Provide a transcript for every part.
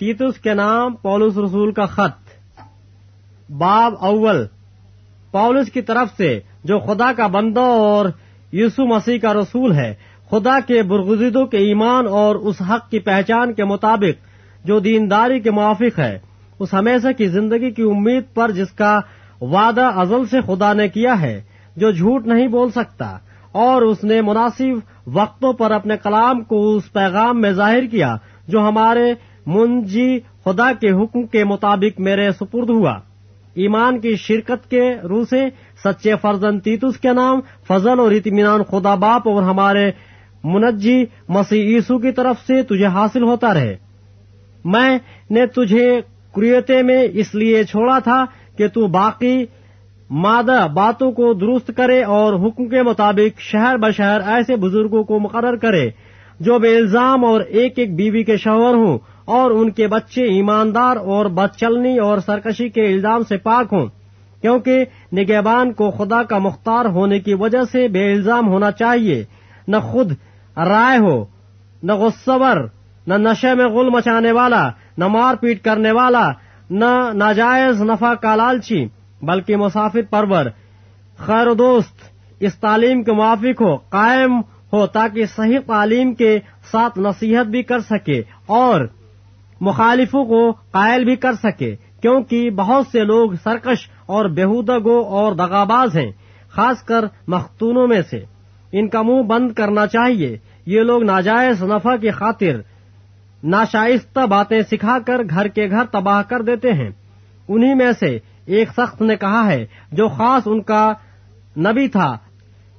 تیتس کے نام پولس رسول کا خط۔ باب اول۔ پولس کی طرف سے جو خدا کا بندہ اور یسو مسیح کا رسول ہے، خدا کے برگزیدوں کے ایمان اور اس حق کی پہچان کے مطابق جو دینداری کے موافق ہے، اس ہمیشہ کی زندگی کی امید پر جس کا وعدہ ازل سے خدا نے کیا ہے، جو جھوٹ نہیں بول سکتا، اور اس نے مناسب وقتوں پر اپنے کلام کو اس پیغام میں ظاہر کیا، جو ہمارے منجی خدا کے حکم کے مطابق میرے سپرد ہوا۔ ایمان کی شرکت کے روح سے سچے فرزن تیتس کے نام، فضل اور اطمینان خدا باپ اور ہمارے منجی مسیح عیسو کی طرف سے تجھے حاصل ہوتا رہے۔ میں نے تجھے کریتے میں اس لیے چھوڑا تھا کہ تو باقی مادہ باتوں کو درست کرے اور حکم کے مطابق شہر بشہر ایسے بزرگوں کو مقرر کرے جو بے الزام اور ایک ایک بیوی کے شوہر ہوں۔ اور ان کے بچے ایماندار اور بد چلنی اور سرکشی کے الزام سے پاک ہوں، کیونکہ نگہبان کو خدا کا مختار ہونے کی وجہ سے بے الزام ہونا چاہیے۔ نہ خود رائے ہو، نہ غصور نہ نشے میں غل مچانے والا، نہ مار پیٹ کرنے والا، نہ ناجائز نفع کا لالچی، بلکہ مسافر پرور، خیر و دوست، اس تعلیم کے موافق ہو، قائم ہو، تاکہ صحیح تعلیم کے ساتھ نصیحت بھی کر سکے اور مخالفوں کو قائل بھی کر سکے، کیونکہ بہت سے لوگ سرکش اور بےحودہ گو اور دغاباز ہیں، خاص کر مختونوں میں سے۔ ان کا منہ بند کرنا چاہیے۔ یہ لوگ ناجائز نفع کی خاطر ناشائستہ باتیں سکھا کر گھر کے گھر تباہ کر دیتے ہیں۔ انہی میں سے ایک سخت نے کہا ہے، جو خاص ان کا نبی تھا،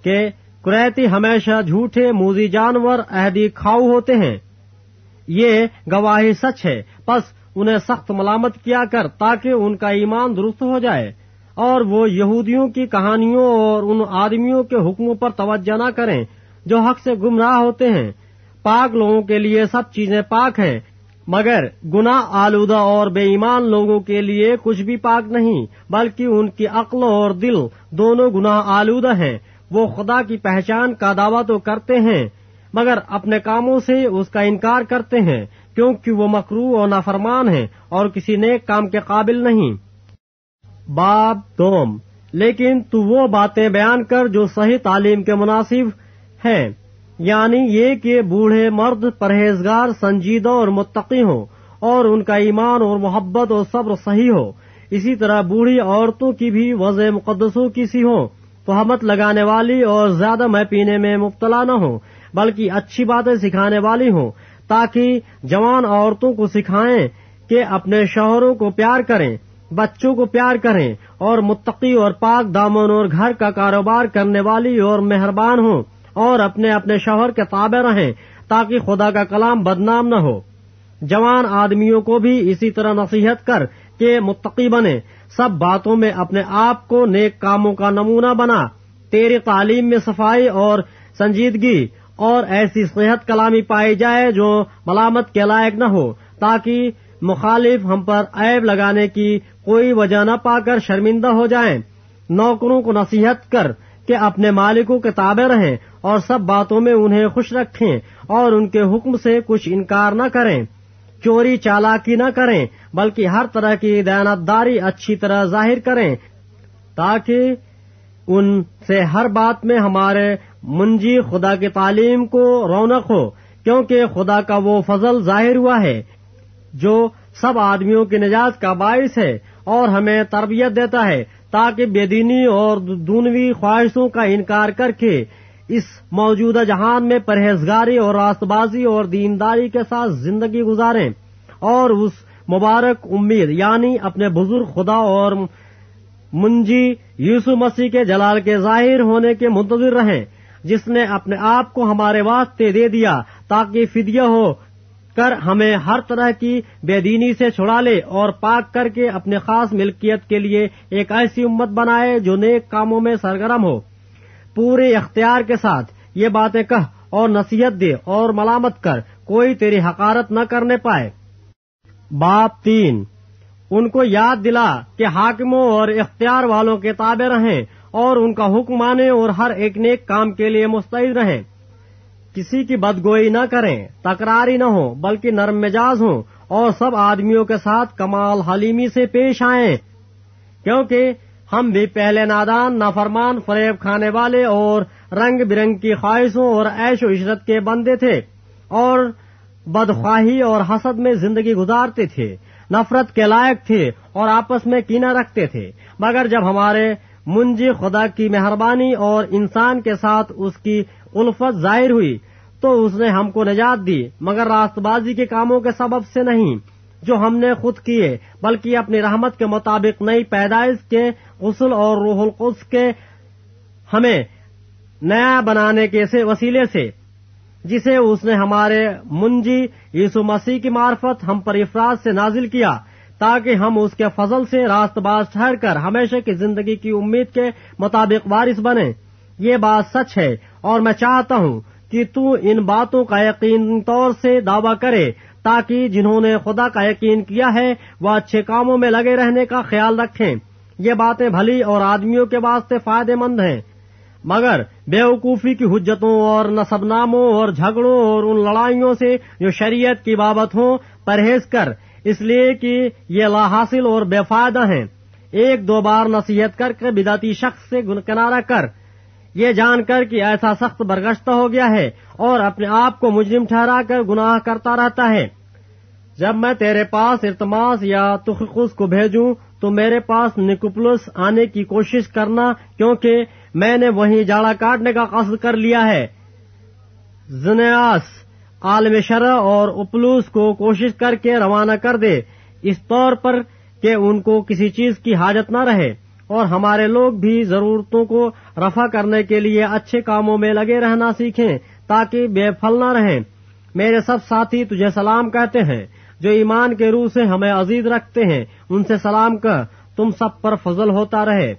کہ کریتی ہمیشہ جھوٹے موزی جانور عہدی کھاؤ ہوتے ہیں۔ یہ گواہی سچ ہے۔ بس انہیں سخت ملامت کیا کر تاکہ ان کا ایمان درست ہو جائے۔ اور وہ یہودیوں کی کہانیوں اور ان آدمیوں کے حکموں پر توجہ نہ کریں جو حق سے گمراہ ہوتے ہیں۔ پاک لوگوں کے لیے سب چیزیں پاک ہیں، مگر گناہ آلودہ اور بے ایمان لوگوں کے لیے کچھ بھی پاک نہیں، بلکہ ان کی عقل اور دل دونوں گناہ آلودہ ہیں۔ وہ خدا کی پہچان کا دعویٰ تو کرتے ہیں۔ مگر اپنے کاموں سے اس کا انکار کرتے ہیں، کیونکہ وہ مکرو اور نافرمان ہیں اور کسی نیک کام کے قابل نہیں۔ باب دوم، لیکن تو وہ باتیں بیان کر جو صحیح تعلیم کے مناسب ہیں یعنی یہ کہ بوڑھے مرد پرہیزگار، سنجیدہ اور متقی ہوں اور ان کا ایمان اور محبت اور صبر صحیح ہو۔ اسی طرح بوڑھی عورتوں کی بھی وضع مقدسوں کی سی ہو تو ہمت لگانے والی اور زیادہ میں پینے میں مبتلا نہ ہو بلکہ اچھی باتیں سکھانے والی ہوں تاکہ جوان عورتوں کو سکھائیں کہ اپنے شوہروں کو پیار کریں، بچوں کو پیار کریں اور متقی اور پاک دامن اور گھر کا کاروبار کرنے والی اور مہربان ہوں اور اپنے اپنے شوہر کے تابع رہیں تاکہ خدا کا کلام بدنام نہ ہو۔ جوان آدمیوں کو بھی اسی طرح نصیحت کر کہ متقی بنے سب باتوں میں اپنے آپ کو نیک کاموں کا نمونہ بنا۔ تیری تعلیم میں صفائی اور سنجیدگی اور ایسی صحت کلامی پائی جائے جو ملامت کے لائق نہ ہو، تاکہ مخالف ہم پر عیب لگانے کی کوئی وجہ نہ پا کر شرمندہ ہو جائیں۔ نوکروں کو نصیحت کر کہ اپنے مالکوں کے تابع رہیں اور سب باتوں میں انہیں خوش رکھیں اور ان کے حکم سے کچھ انکار نہ کریں۔ چوری چالاکی نہ کریں، بلکہ ہر طرح کی دیانتداری اچھی طرح ظاہر کریں، تاکہ ان سے ہر بات میں ہمارے منجی خدا کی تعلیم کو رونق ہو، کیونکہ خدا کا وہ فضل ظاہر ہوا ہے جو سب آدمیوں کی نجات کا باعث ہے اور ہمیں تربیت دیتا ہے تاکہ بے دینی اور دونوی خواہشوں کا انکار کر کے اس موجودہ جہان میں پرہیزگاری اور راست بازی اور دینداری کے ساتھ زندگی گزاریں اور اس مبارک امید یعنی اپنے بزرگ خدا اور منجی یوسو مسیح کے جلال کے ظاہر ہونے کے منتظر رہیں۔ جس نے اپنے آپ کو ہمارے واسطے دے دیا تاکہ فدیہ ہو، کر ہمیں ہر طرح کی بے دینی سے چھڑا لے اور پاک کر کے اپنے خاص ملکیت کے لیے ایک ایسی امت بنائے جو نیک کاموں میں سرگرم ہو۔ پورے اختیار کے ساتھ یہ باتیں کہہ اور نصیحت دے اور ملامت کر، کوئی تیری حقارت نہ کرنے پائے۔ باپ تین، ان کو یاد دلا کہ حاکموں اور اختیار والوں کے تابع رہیں اور ان کا حکم مانے اور ہر ایک نیک کام کے لیے مستعد رہیں۔ کسی کی بدگوئی نہ کریں، تکراری نہ ہو بلکہ نرم مزاج ہوں اور سب آدمیوں کے ساتھ کمال حلیمی سے پیش آئیں۔ کیونکہ ہم بھی پہلے نادان، نافرمان، فریب کھانے والے اور رنگ برنگ کی خواہشوں اور عیش و عشرت کے بندے تھے اور بدخواہی اور حسد میں زندگی گزارتے تھے، نفرت کے لائق تھے اور آپس میں کینا رکھتے تھے۔ مگر جب ہمارے منجی خدا کی مہربانی اور انسان کے ساتھ اس کی الفت ظاہر ہوئی تو اس نے ہم کو نجات دی، مگر راست بازی کے کاموں کے سبب سے نہیں، جو ہم نے خود کیے، بلکہ اپنی رحمت کے مطابق نئی پیدائش کے غسل اور روح القدس کے ہمیں نیا بنانے کے وسیلے سے، جسے اس نے ہمارے منجی یسو مسیح کی معرفت ہم پر افراد سے نازل کیا۔ تاکہ ہم اس کے فضل سے راست باز ٹھہر کر ہمیشہ کی زندگی کی امید کے مطابق وارث بنے یہ بات سچ ہے اور میں چاہتا ہوں کہ تو ان باتوں کا یقین طور سے دعویٰ کرے تاکہ جنہوں نے خدا کا یقین کیا ہے وہ اچھے کاموں میں لگے رہنے کا خیال رکھیں۔ یہ باتیں بھلی اور آدمیوں کے واسطے فائدے مند ہیں۔ مگر بے وقوفی کی حجتوں اور نصب ناموں اور جھگڑوں اور ان لڑائیوں سے جو شریعت کی بابت ہوں، پرہیز کر اس لیے کہ یہ لا حاصل اور بے فائدہ ہیں۔ ایک دو بار نصیحت کر کے بداتی شخص سے کنارہ کر۔ یہ جان کر کہ ایسا سخت برگشتہ ہو گیا ہے اور اپنے آپ کو مجرم ٹھہرا کر گناہ کرتا رہتا ہے۔ جب میں تیرے پاس ارتماس یا تخص کو بھیجوں تو میرے پاس نکوپلس آنے کی کوشش کرنا کیونکہ میں نے وہیں جاڑا کاٹنے کا قصد کر لیا ہے۔ زنیاس عالم شرح اور اپلوس کو کوشش کر کے روانہ کر دے۔ اس طور پر کہ ان کو کسی چیز کی حاجت نہ رہے۔ اور ہمارے لوگ بھی ضرورتوں کو رفع کرنے کے لیے اچھے کاموں میں لگے رہنا سیکھیں تاکہ بے پھل نہ رہیں۔ میرے سب ساتھی، تجھے سلام کہتے ہیں۔ جو ایمان کے روح سے ہمیں عزیز رکھتے ہیں، ان سے سلام کر۔ تم سب پر فضل ہوتا رہے۔